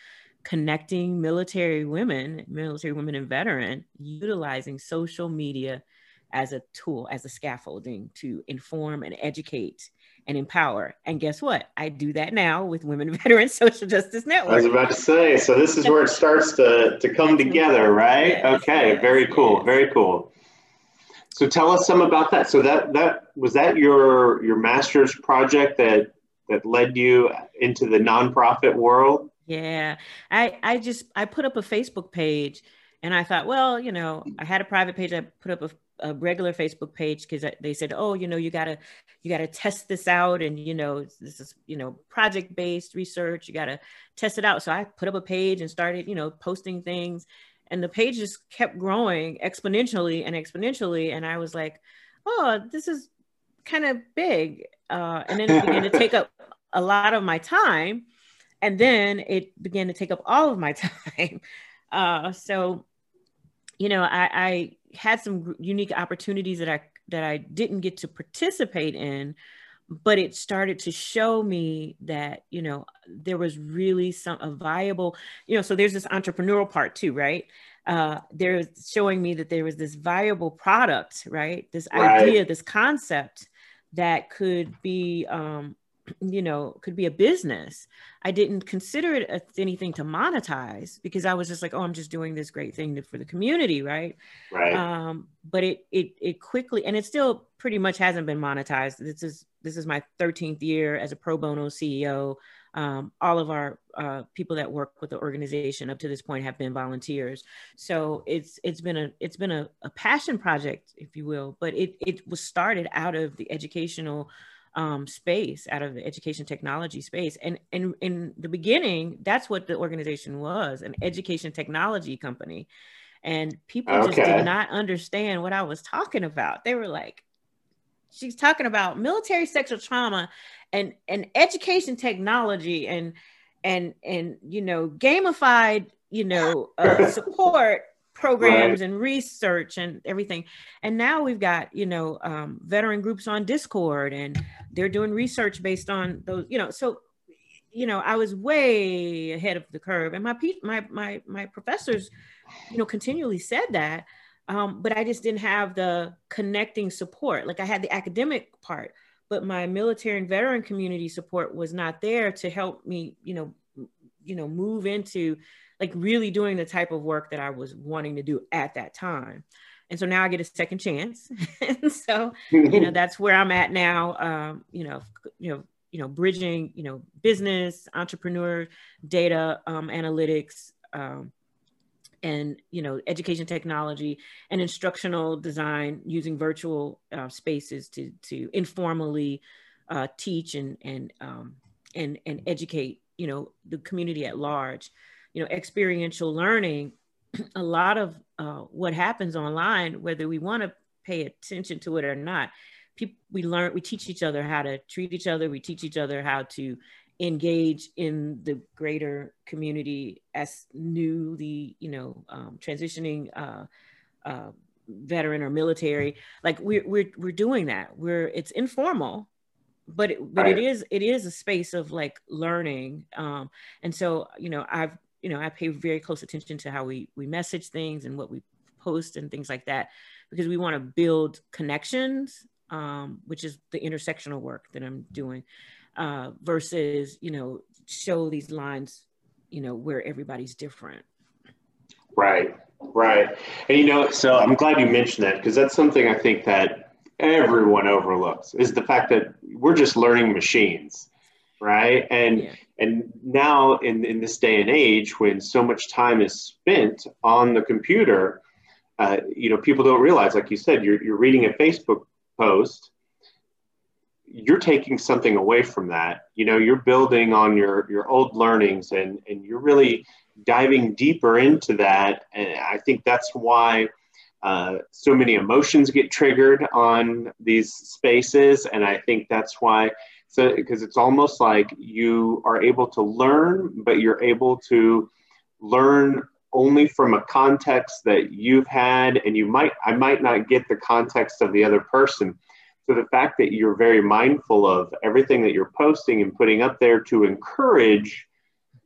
connecting military women military women and veteran utilizing social media as a tool as a scaffolding to inform and educate and empower. And guess what? I do that now with Women Veterans Social Justice Network. I was about to say, so this is where it starts to, to come together, right? Yes, okay, yes, very cool, yes. very cool. So tell us some about that. So that that was that your your master's project that that led you into the nonprofit world? Yeah. I I just I put up a Facebook page and I thought, well, you know, I had a private page. I put up a a regular Facebook page because they said, oh, you know, you gotta you gotta test this out, and you know, this is you know project based research. You gotta test it out. So I put up a page and started, you know, posting things, and the page just kept growing exponentially and exponentially. And I was like, oh, this is kind of big, uh, and then it began to take up a lot of my time, and then it began to take up all of my time. Uh, so, you know, I, I had some unique opportunities that I that I didn't get to participate in, but it started to show me that you know there was really some a viable you know so there's this entrepreneurial part too right uh there's showing me that there was this viable product right this right. idea this concept that could be um you know could be a business i didn't consider it anything to monetize because i was just like oh i'm just doing this great thing for the community right? Right. Um but it it it quickly and it still pretty much hasn't been monetized. This is this is my 13th year as a pro bono ceo um, all of our uh, people that work with the organization up to this point have been volunteers. So it's it's been a it's been a, a passion project if you will but it it was started out of the educational um, space out of the education technology space. And, and in the beginning, that's what the organization was an education technology company. And people okay. just did not understand what I was talking about. They were like, she's talking about military sexual trauma and, and education technology and, and, and, you know, gamified, you know, uh, support programs right. and research and everything. And now we've got, you know, um, veteran groups on Discord and they're doing research based on those, you know, so, you know, I was way ahead of the curve and my, my, my, my professors, you know, continually said that. Um, but I just didn't have the connecting support. Like I had the academic part, but my military and veteran community support was not there to help me, you know, you know, move into like really doing the type of work that I was wanting to do at that time. And so now I get a second chance. and so, you know, that's where I'm at now. Um, you know, you know, you know, bridging, you know, business, entrepreneur, data, um, analytics, um, and you know education technology and instructional design using virtual uh, spaces to to informally uh, teach and and um, and and educate you know the community at large you know experiential learning a lot of uh, what happens online whether we want to pay attention to it or not people we learn we teach each other how to treat each other. We teach each other how to engage in the greater community as newly you know um, transitioning uh, uh, veteran or military. Like we're, we're we're doing that. We're it's informal but it, but right. it is it is a space of like learning. Um and so you know i've you know, I pay very close attention to how we we message things and what we post and things like that because we want to build connections, um, which is the intersectional work that I'm doing, uh, versus you know show these lines, you know, where everybody's different. Right, right, and you know, so I'm glad you mentioned that because that's something I think that everyone overlooks is the fact that we're just learning machines right and yeah. And now in in this day and age when so much time is spent on the computer uh, you know people don't realize like you said you're, you're reading a facebook post you're taking something away from that. You know you're building on your your old learnings and and you're really diving deeper into that. And i think that's why uh, so many emotions get triggered on these spaces. And i think that's why so because it's almost like you are able to learn but you're able to learn only from a context that you've had and you might i might not get the context of the other person. So the fact that you're very mindful of everything that you're posting and putting up there to encourage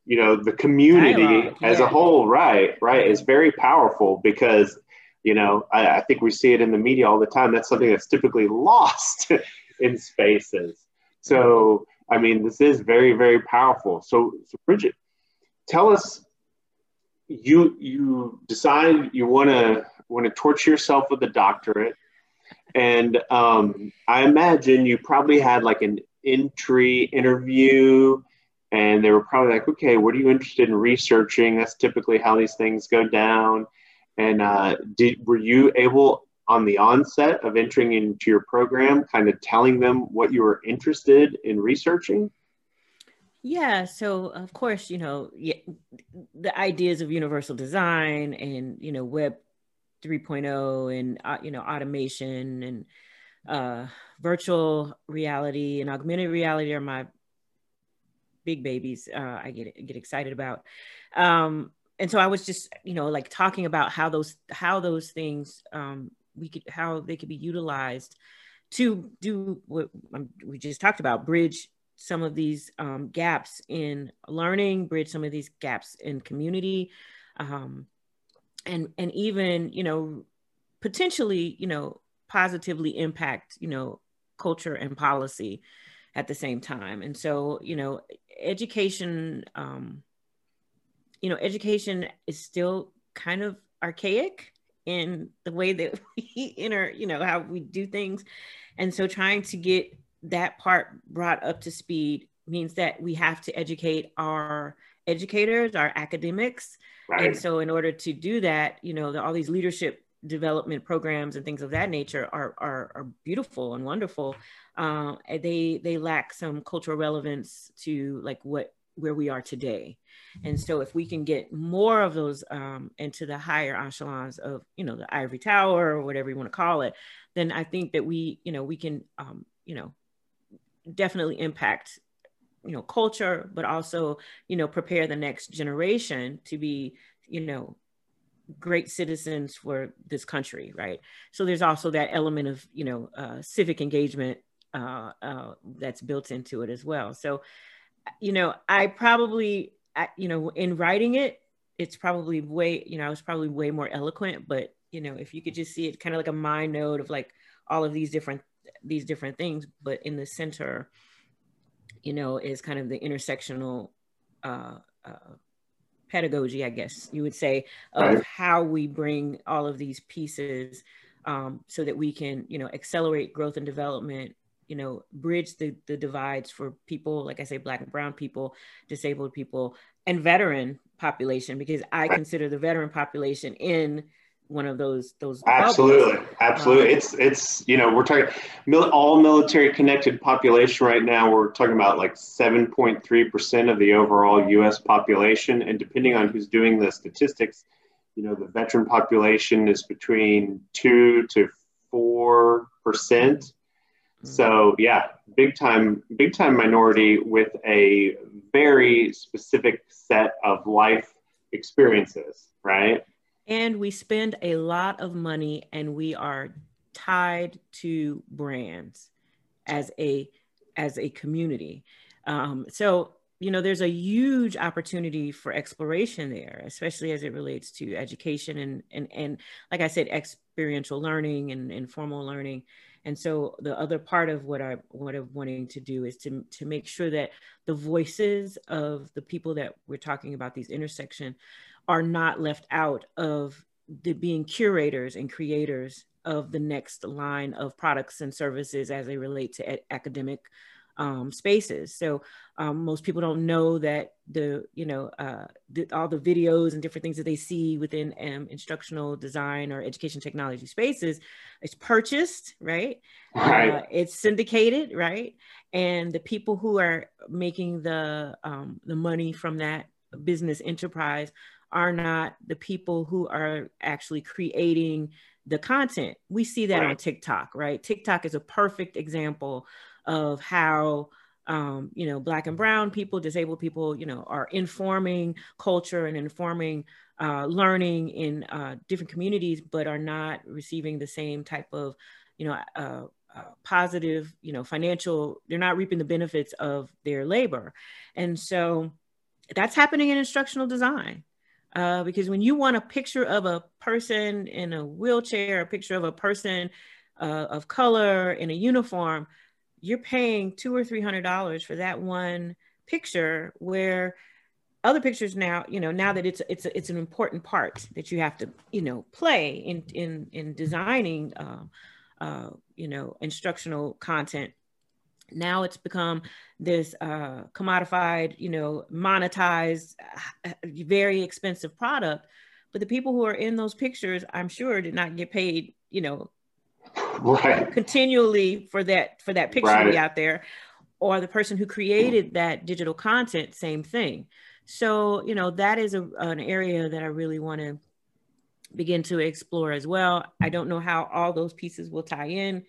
you know the community Dialogue, as yeah. a whole right right is very powerful because you know I, I, think we see it in the media all the time. That's something that's typically lost in spaces so i mean this is very very powerful so so bridget tell us you you decide you want to want to torture yourself with a doctorate and um, I imagine you probably had like an entry interview, and they were probably like, okay, what are you interested in researching? That's typically how these things go down. And uh, did were you able on the onset of entering into your program, kind of telling them what you were interested in researching? Yeah, so of course, you know, yeah, the ideas of universal design and you know web 3.0 and uh, you know automation and uh, virtual reality and augmented reality are my big babies uh, i get get excited about um, and so i was just you know like talking about how those how those things um, we could how they could be utilized to do what um, we just talked about bridge some of these um, gaps in learning bridge some of these gaps in community um, and and even you know potentially you know positively impact you know culture and policy at the same time. And so you know education um you know education is still kind of archaic in the way that we enter you know how we do things and so trying to get that part brought up to speed means that we have to educate our educators our academics Right. And so, in order to do that, you know, the, all these leadership development programs and things of that nature are are, are beautiful and wonderful. Uh, they they lack some cultural relevance to like what where we are today. And so, if we can get more of those um, into the higher echelons of you know the ivory tower or whatever you want to call it, then I think that we you know we can um, you know definitely impact you know culture but also you know prepare the next generation to be you know great citizens for this country right so there's also that element of you know uh, civic engagement uh, uh, that's built into it as well so you know i probably you know in writing it it's probably way you know i was probably way more eloquent but you know if you could just see it kind of like a mind node of like all of these different these different things but in the center you know, is kind of the intersectional uh, uh, pedagogy, I guess you would say, of right. how we bring all of these pieces um, so that we can, you know, accelerate growth and development, you know, bridge the, the divides for people, like I say, Black and Brown people, disabled people, and veteran population, because I consider the veteran population in one of those those absolutely bubbles. absolutely um, it's it's you know we're talking all military connected population right now we're talking about like 7.3% of the overall us population and depending on who's doing the statistics you know the veteran population is between 2 to 4% mm-hmm. So yeah big time big time minority with a very specific set of life experiences right? And we spend a lot of money and we are tied to brands as a as a community. Um, so you know there's a huge opportunity for exploration there especially as it relates to education and and and like i said experiential learning and informal learning and so the other part of what i what i'm wanting to do is to to make sure that the voices of the people that we're talking about these intersection are not left out of the being curators and creators of the next line of products and services as they relate to academic um, spaces. So um, most people don't know that the you know uh, the, all the videos and different things that they see within um, instructional design or education technology spaces is purchased, right? Right. Uh, it's syndicated, right? And the people who are making the um, the money from that business enterprise are not the people who are actually creating the content. We see that right. on TikTok, right? TikTok is a perfect example of how um, you know black and brown people disabled people you know are informing culture and informing uh, learning in uh, different communities but are not receiving the same type of you know uh, uh, positive you know financial they're not reaping the benefits of their labor. And so that's happening in instructional design uh, because when you want a picture of a person in a wheelchair a picture of a person uh, of color in a uniform you're paying two or three hundred dollars for that one picture where other pictures now you know now that it's it's it's an important part that you have to you know play in in in designing uh, uh, you know instructional content. Now it's become this uh, commodified you know monetized uh, very expensive product. But the people who are in those pictures i'm sure did not get paid you know right. continually for that for that picture right. to be out there or the person who created that digital content same thing. So you know that is a, an area that i really want to begin to explore as well. I don't know how all those pieces will tie in.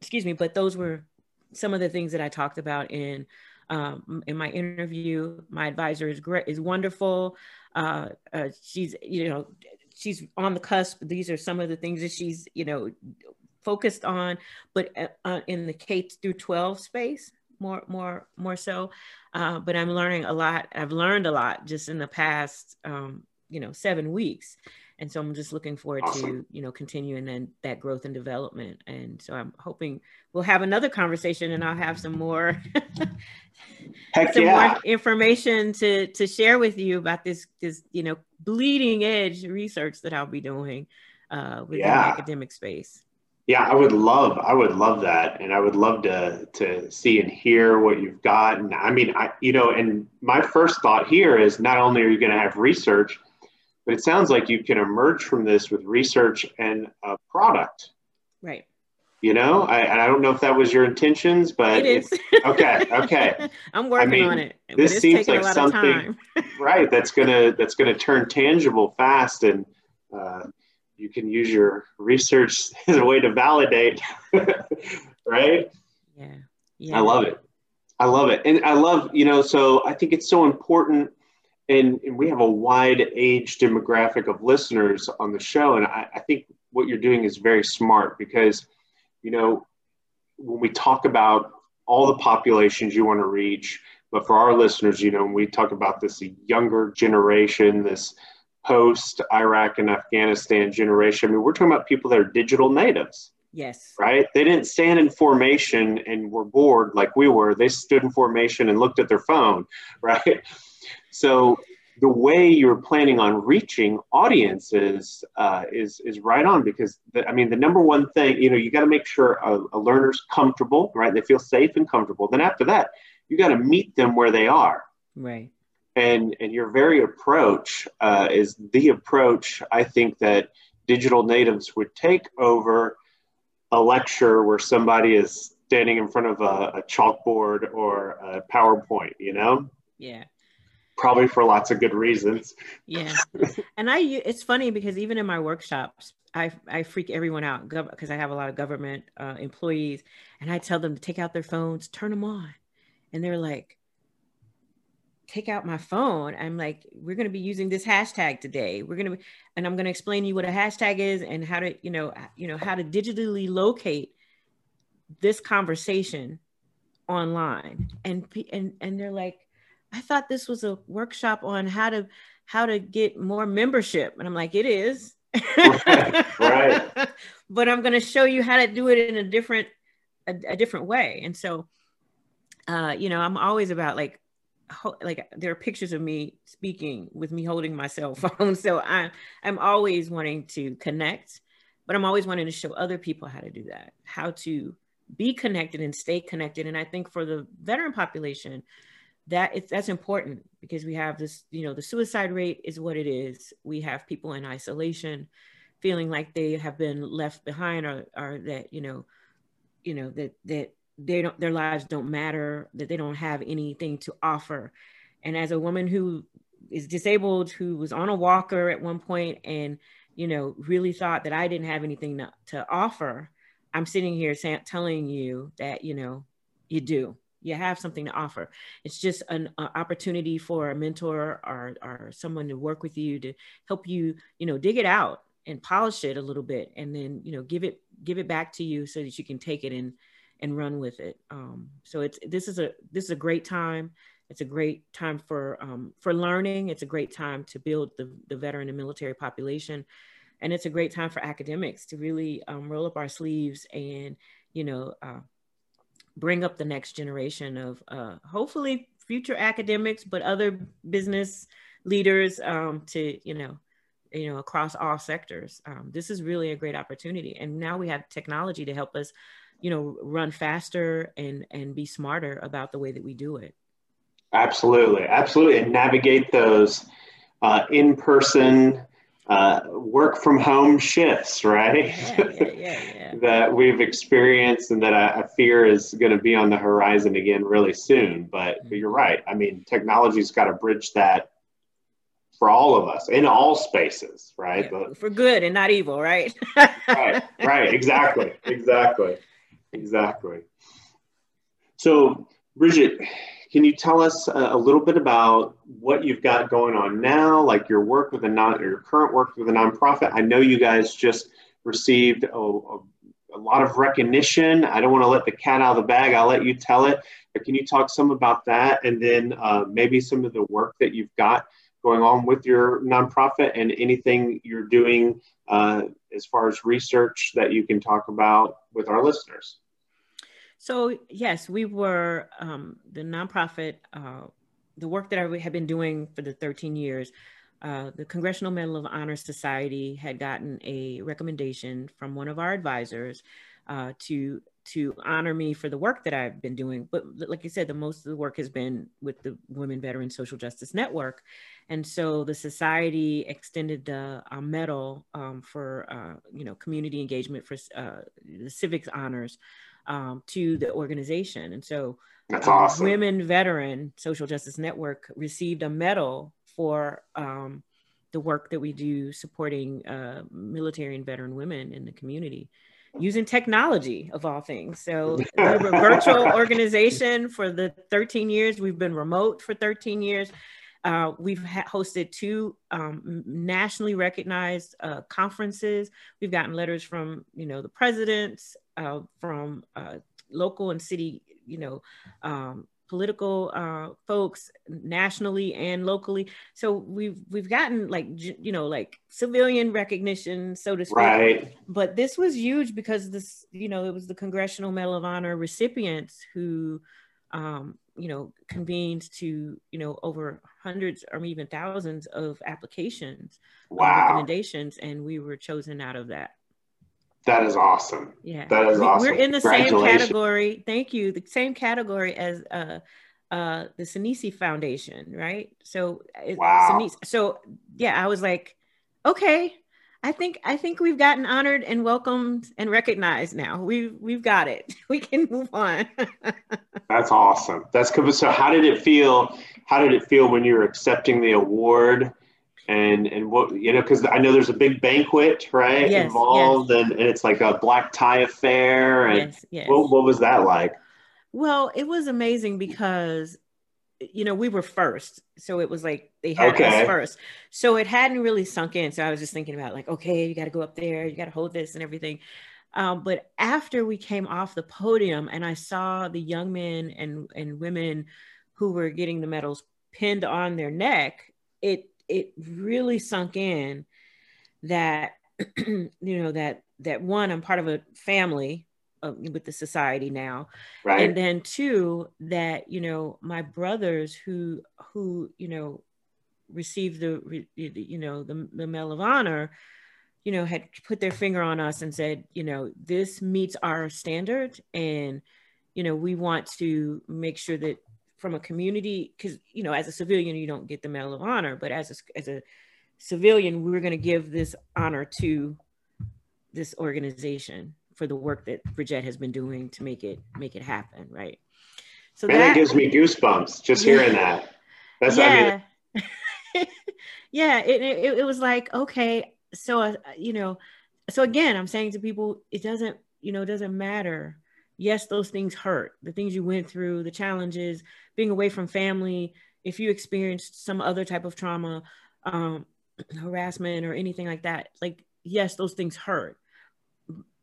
Excuse me but those were some of the things that i talked about in um, in my interview. My advisor is great is wonderful. Uh, uh, she's you know she's on the cusp. These are some of the things that she's you know focused on, but uh, uh in the K through 12 space more, more, more so. Uh, but I'm learning a lot. I've learned a lot just in the past, um, you know, seven weeks. And so I'm just looking forward awesome. to, you know, continuing then that growth and development. And so I'm hoping we'll have another conversation and I'll have some more, Heck some yeah. more information to, to share with you about this, this, you know, bleeding edge research that I'll be doing uh, within yeah. the academic space. Yeah, I would love, I would love that, and I would love to to see and hear what you've got. And I mean, I you know, and my first thought here is not only are you going to have research, but it sounds like you can emerge from this with research and a product. Right. You know, I, and I don't know if that was your intentions, but it is. okay, okay. I'm working I mean, on it. This seems like something, right? That's gonna that's gonna turn tangible fast, and uh, you can use your research as a way to validate, right? Yeah. yeah. I love it. I love it. And I love, you know, so I think it's so important. And, and we have a wide age demographic of listeners on the show. And I, I think what you're doing is very smart because, you know, when we talk about all the populations you want to reach, but for our listeners, you know, when we talk about this younger generation, this post Iraq and Afghanistan generation. I mean, we're talking about people that are digital natives. Yes. Right? They didn't stand in formation and were bored like we were. They stood in formation and looked at their phone, right? So the way you're planning on reaching audiences uh, is is right on because the, I mean the number one thing you know you got to make sure a, a learner's comfortable, right? They feel safe and comfortable. Then after that, you got to meet them where they are. Right and and your very approach uh, is the approach I think that digital natives would take over a lecture where somebody is standing in front of a, a chalkboard or a PowerPoint. You know? Yeah. Probably for lots of good reasons. Yeah, and I it's funny because even in my workshops, I, I freak everyone out because I have a lot of government uh, employees, and I tell them to take out their phones, turn them on, and they're like, take out my phone. I'm like, we're going to be using this hashtag today. We're going to, and I'm going to explain to you what a hashtag is and how to, you know, you know, how to digitally locate this conversation online. And, and, and they're like, I thought this was a workshop on how to, how to get more membership. And I'm like, it is. right, right. but I'm going to show you how to do it in a different, a, a different way. And so, uh, you know, I'm always about like like there are pictures of me speaking with me holding my cell phone so i'm i'm always wanting to connect but I'm always wanting to show other people how to do that, how to be connected and stay connected. And I think for the veteran population, that it's that's important because we have this, you know, the suicide rate is what it is. We have people in isolation, feeling like they have been left behind, or, or that you know, you know that that they don't their lives don't matter, that they don't have anything to offer. And as a woman who is disabled, who was on a walker at one point, and you know, really thought that I didn't have anything to, to offer I'm sitting here telling you that, you know, you do. You have something to offer. It's just an opportunity for a mentor or, or someone to work with you to help you, you know, dig it out and polish it a little bit and then, you know, give it, give it back to you so that you can take it and, and run with it. Um, so it's, this is a, this is a great time. It's a great time for, um, for learning. It's a great time to build the, the veteran and military population and it's a great time for academics to really um, roll up our sleeves and you know uh, bring up the next generation of uh, hopefully future academics but other business leaders um, to you know you know across all sectors um, this is really a great opportunity and now we have technology to help us you know run faster and and be smarter about the way that we do it absolutely absolutely and navigate those uh, in-person uh, work from home shifts, right? Yeah, yeah, yeah, that we've experienced and that I, I fear is going to be on the horizon again really soon. But, mm-hmm. but you're right. I mean, technology's got to bridge that for all of us in all spaces, right? But, for good and not evil, right? right, right, exactly, exactly, exactly. So, Bridget, can you tell us a, little bit about what you've got going on now, like your work with a non, your current work with a nonprofit? I know you guys just received a, a, a lot of recognition. I don't want to let the cat out of the bag. I'll let you tell it. But can you talk some about that, and then uh, maybe some of the work that you've got going on with your nonprofit, and anything you're doing uh, as far as research that you can talk about with our listeners? So yes, we were um, the nonprofit. Uh, the work that I had been doing for the 13 years, uh, the Congressional Medal of Honor Society had gotten a recommendation from one of our advisors uh, to to honor me for the work that I've been doing. But like you said, the most of the work has been with the Women Veterans Social Justice Network, and so the society extended the uh, medal um, for uh, you know community engagement for uh, the civics honors um, to the organization. And so, that's um, awesome. Women Veteran Social Justice Network received a medal for um, the work that we do supporting uh, military and veteran women in the community using technology of all things. So we're a virtual organization for the 13 years. We've been remote for 13 years. Uh, we've ha- hosted two um, nationally recognized uh, conferences. We've gotten letters from, you know, the presidents, uh, from uh, local and city, you know, um, political uh, folks nationally and locally. So we've we've gotten like you know like civilian recognition, so to speak. Right. But this was huge because this you know it was the Congressional Medal of Honor recipients who um, you know convened to you know over hundreds or even thousands of applications, wow. recommendations, and we were chosen out of that. That is awesome. Yeah. That is awesome. We're in the same category. Thank you. The same category as uh, uh, the Sinise Foundation, right? So, wow. Sinise, so yeah, I was like, okay, I think I think we've gotten honored and welcomed and recognized now. We've we've got it. We can move on. That's awesome. That's good. So, how did it feel? How did it feel when you were accepting the award? and and what you know because I know there's a big banquet right yes, involved yes. And, and it's like a black tie affair and yes, yes. What, what was that like? Well, it was amazing because you know we were first, so it was like they had okay. us first, so it hadn't really sunk in. So I was just thinking about like, okay, you got to go up there, you got to hold this and everything. Um, but after we came off the podium and I saw the young men and and women who were getting the medals pinned on their neck, it it really sunk in that you know that that one i'm part of a family uh, with the society now right and then two that you know my brothers who who you know received the you know the, the medal of honor you know, had put their finger on us and said, you know, this meets our standard. And, you know, we want to make sure that from a community, because, you know, as a civilian, you don't get the Medal of Honor, but as a, as a civilian, we we're going to give this honor to this organization for the work that Bridgette has been doing to make it make it happen, right? So and that gives me goosebumps just yeah, hearing that. That's yeah. I mean. yeah, it, it, it was like okay, so uh, you know, so again, I'm saying to people, it doesn't you know it doesn't matter. Yes, those things hurt. The things you went through, the challenges, being away from family. If you experienced some other type of trauma, um, harassment, or anything like that, like yes, those things hurt.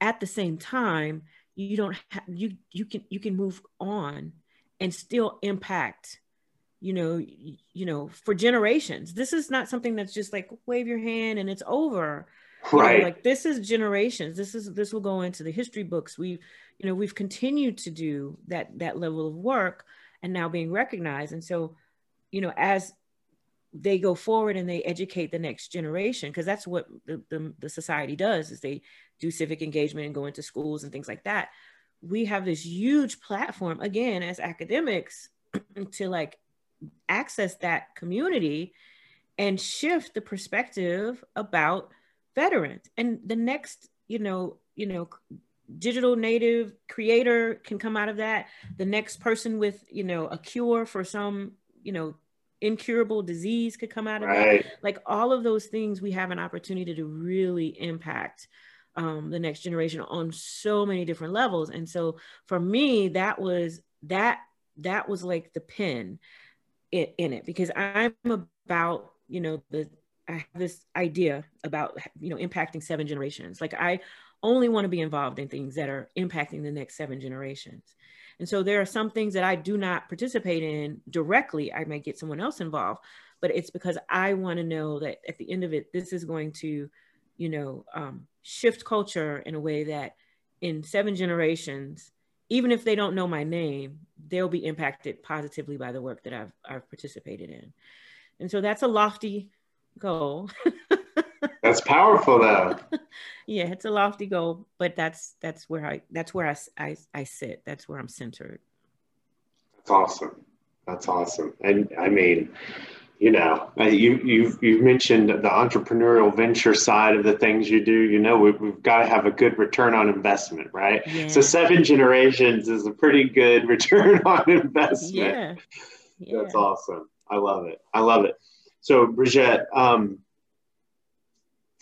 At the same time, you don't have you you can you can move on and still impact you know you know for generations. This is not something that's just like wave your hand and it's over. Right you know, like this is generations. This is this will go into the history books. We you know we've continued to do that that level of work and now being recognized. And so you know as they go forward and they educate the next generation because that's what the, the, the society does is they do civic engagement and go into schools and things like that. We have this huge platform again as academics to like access that community and shift the perspective about veterans. And the next you know you know digital native creator can come out of that. The next person with you know a cure for some you know incurable disease could come out of right. that like all of those things we have an opportunity to really impact um, the next generation on so many different levels. And so for me, that was that that was like the pin in, in it because I'm about you know the I have this idea about you know impacting seven generations. Like I only want to be involved in things that are impacting the next seven generations. And so there are some things that I do not participate in directly. I might get someone else involved, but it's because I want to know that at the end of it, this is going to, you know, um, shift culture in a way that in seven generations, even if they don't know my name, they'll be impacted positively by the work that I've, I've participated in. And so that's a lofty goal. that's powerful though. yeah, it's a lofty goal, but that's that's where I that's where I, I, I sit. That's where I'm centered. That's awesome. That's awesome. And I mean, you know, you, you've, you've mentioned the entrepreneurial venture side of the things you do. You know, we've, we've got to have a good return on investment, right? Yeah. So seven generations is a pretty good return on investment. Yeah. yeah. That's awesome. I love it. I love it. So, Bridgette, um,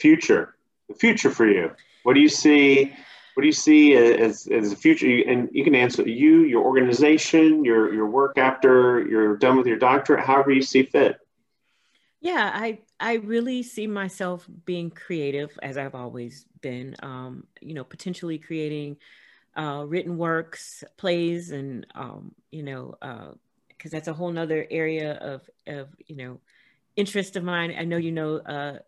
future, the future for you. What do you see? What do you see as, as the future? And you can answer you, your organization, your, your work after you're done with your doctorate, however you see fit. Yeah, I I really see myself being creative as I've always been. Um, you know, potentially creating uh, written works, plays, and um, you know, because uh, that's a whole nother area of of you know interest of mine. I know you know uh,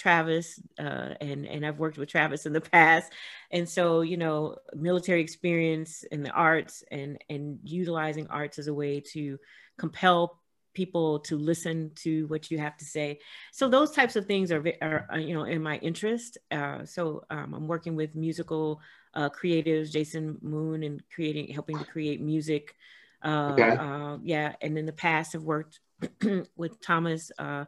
Travis, uh, and and I've worked with Travis in the past, and so you know, military experience in the arts and and utilizing arts as a way to compel people to listen to what you have to say. So those types of things are, are, are you know, in my interest. Uh, so um, I'm working with musical uh, creatives, Jason Moon, and creating, helping to create music. Uh, okay. Uh, yeah, and in the past, have worked with Thomas uh,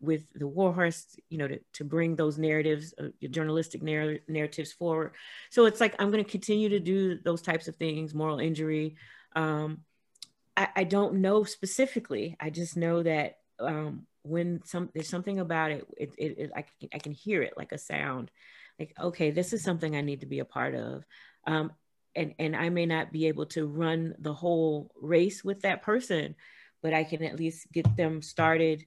with the War Horse, you know, to, to bring those narratives, uh, journalistic narr- narratives forward. So it's like I'm going to continue to do those types of things, moral injury. Um, I, I don't know specifically. I just know that um, when some there's something about it, it, it, it I, can, I can hear it like a sound, like okay, this is something I need to be a part of. Um, and and I may not be able to run the whole race with that person, but I can at least get them started,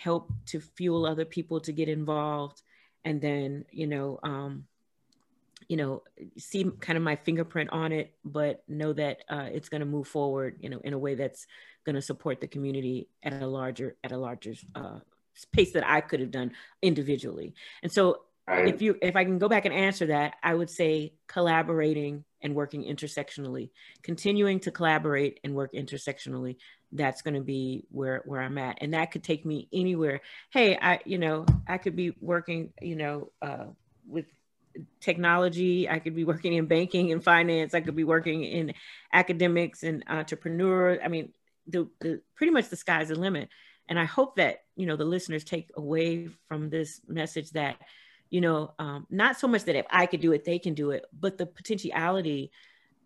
help to fuel other people to get involved, and then you know um, you know, see kind of my fingerprint on it, but know that uh, it's going to move forward, you know, in a way that's going to support the community at a larger at a larger uh, pace that I could have done individually. And so right. if you if I can go back and answer that, I would say collaborating and working intersectionally, continuing to collaborate and work intersectionally. That's going to be where where I'm at, and that could take me anywhere. Hey, I you know I could be working you know uh, with technology. I could be working in banking and finance. I could be working in academics and entrepreneur. I mean, the, the pretty much the sky's the limit. And I hope that you know the listeners take away from this message that you know um, not so much that if I could do it, they can do it, but the potentiality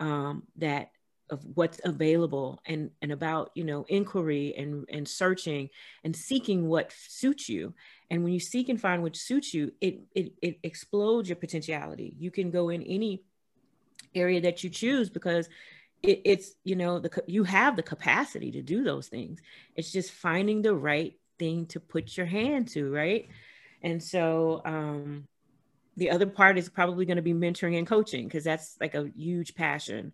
um, that of what's available and and about you know inquiry and and searching and seeking what suits you. And when you seek and find what suits you it it, it explodes your potentiality. You can go in any area that you choose because it, it's you know the you have the capacity to do those things. It's just finding the right thing to put your hand to right and so um the other part is probably going to be mentoring and coaching because that's like a huge passion.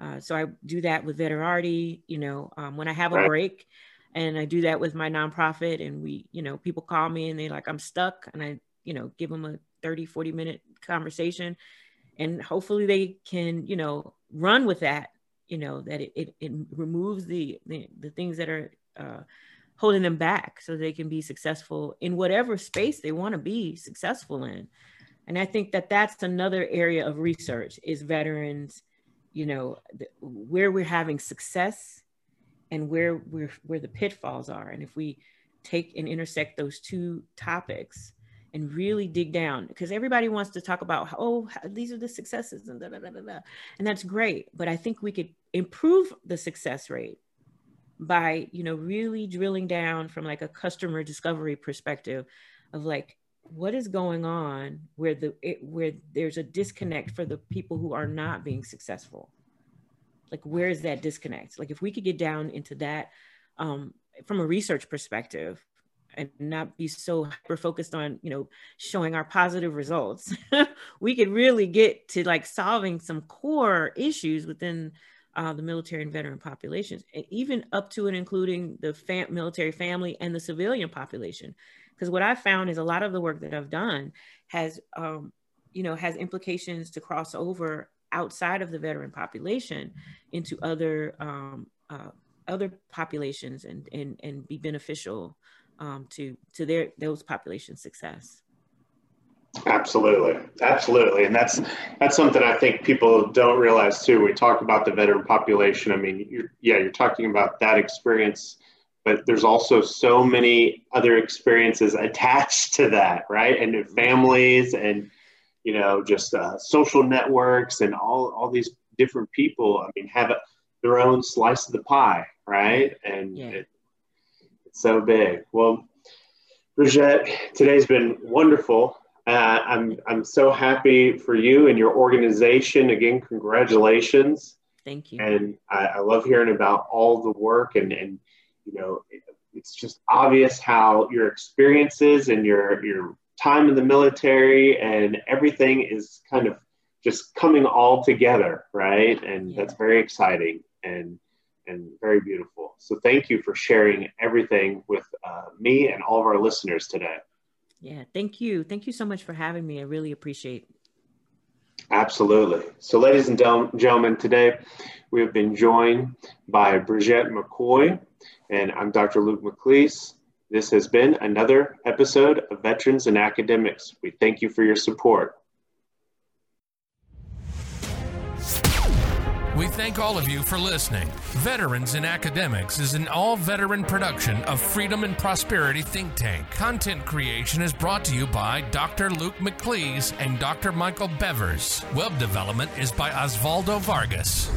Uh, so I do that with Veterarty, you know, um, when I have a break and I do that with my nonprofit and we, you know, people call me and they like, I'm stuck and I, you know, give them a 30, 40 minute conversation. And hopefully they can, you know, run with that, you know, that it, it, it removes the, the, the, things that are uh, holding them back so they can be successful in whatever space they want to be successful in. And I think that that's another area of research is veterans you know the, where we're having success and where we're where the pitfalls are and if we take and intersect those two topics and really dig down because everybody wants to talk about oh these are the successes and da, da, da, da, da. and that's great but i think we could improve the success rate by you know really drilling down from like a customer discovery perspective of like what is going on where the it, where there's a disconnect for the people who are not being successful? Like where is that disconnect? Like if we could get down into that um, from a research perspective and not be so hyper focused on you know showing our positive results we could really get to like solving some core issues within uh, the military and veteran populations and even up to and including the fam- military family and the civilian population because what I've found is a lot of the work that I've done has, um, you know, has implications to cross over outside of the veteran population into other um, uh, other populations and and and be beneficial um, to to their those populations' success. Absolutely, absolutely, and that's that's something I think people don't realize too. we talk about the veteran population. I mean, you're, yeah, you're talking about that experience but there's also so many other experiences attached to that, right? And families and, you know, just uh, social networks and all, all these different people, I mean, have a, their own slice of the pie, right? And yeah. it, it's so big. Well, Bridgette, today's been wonderful. Uh, I'm, I'm so happy for you and your organization. Again, congratulations. Thank you. And I, I love hearing about all the work and, and you know, it's just obvious how your experiences and your your time in the military and everything is kind of just coming all together, right? And yeah. that's very exciting and and very beautiful. So thank you for sharing everything with uh, me and all of our listeners today. Yeah, thank you. Thank you so much for having me. I really appreciate. Absolutely. So, ladies and gentlemen, today we have been joined by Bridgette McCoy, and I'm Dr. Luke McLeese. This has been another episode of Veterans and Academics. We thank you for your support. We thank all of you for listening. Veterans in Academics is an all veteran production of Freedom and Prosperity Think Tank. Content creation is brought to you by Dr. Luke McLeese and Dr. Michael Bevers. Web development is by Osvaldo Vargas.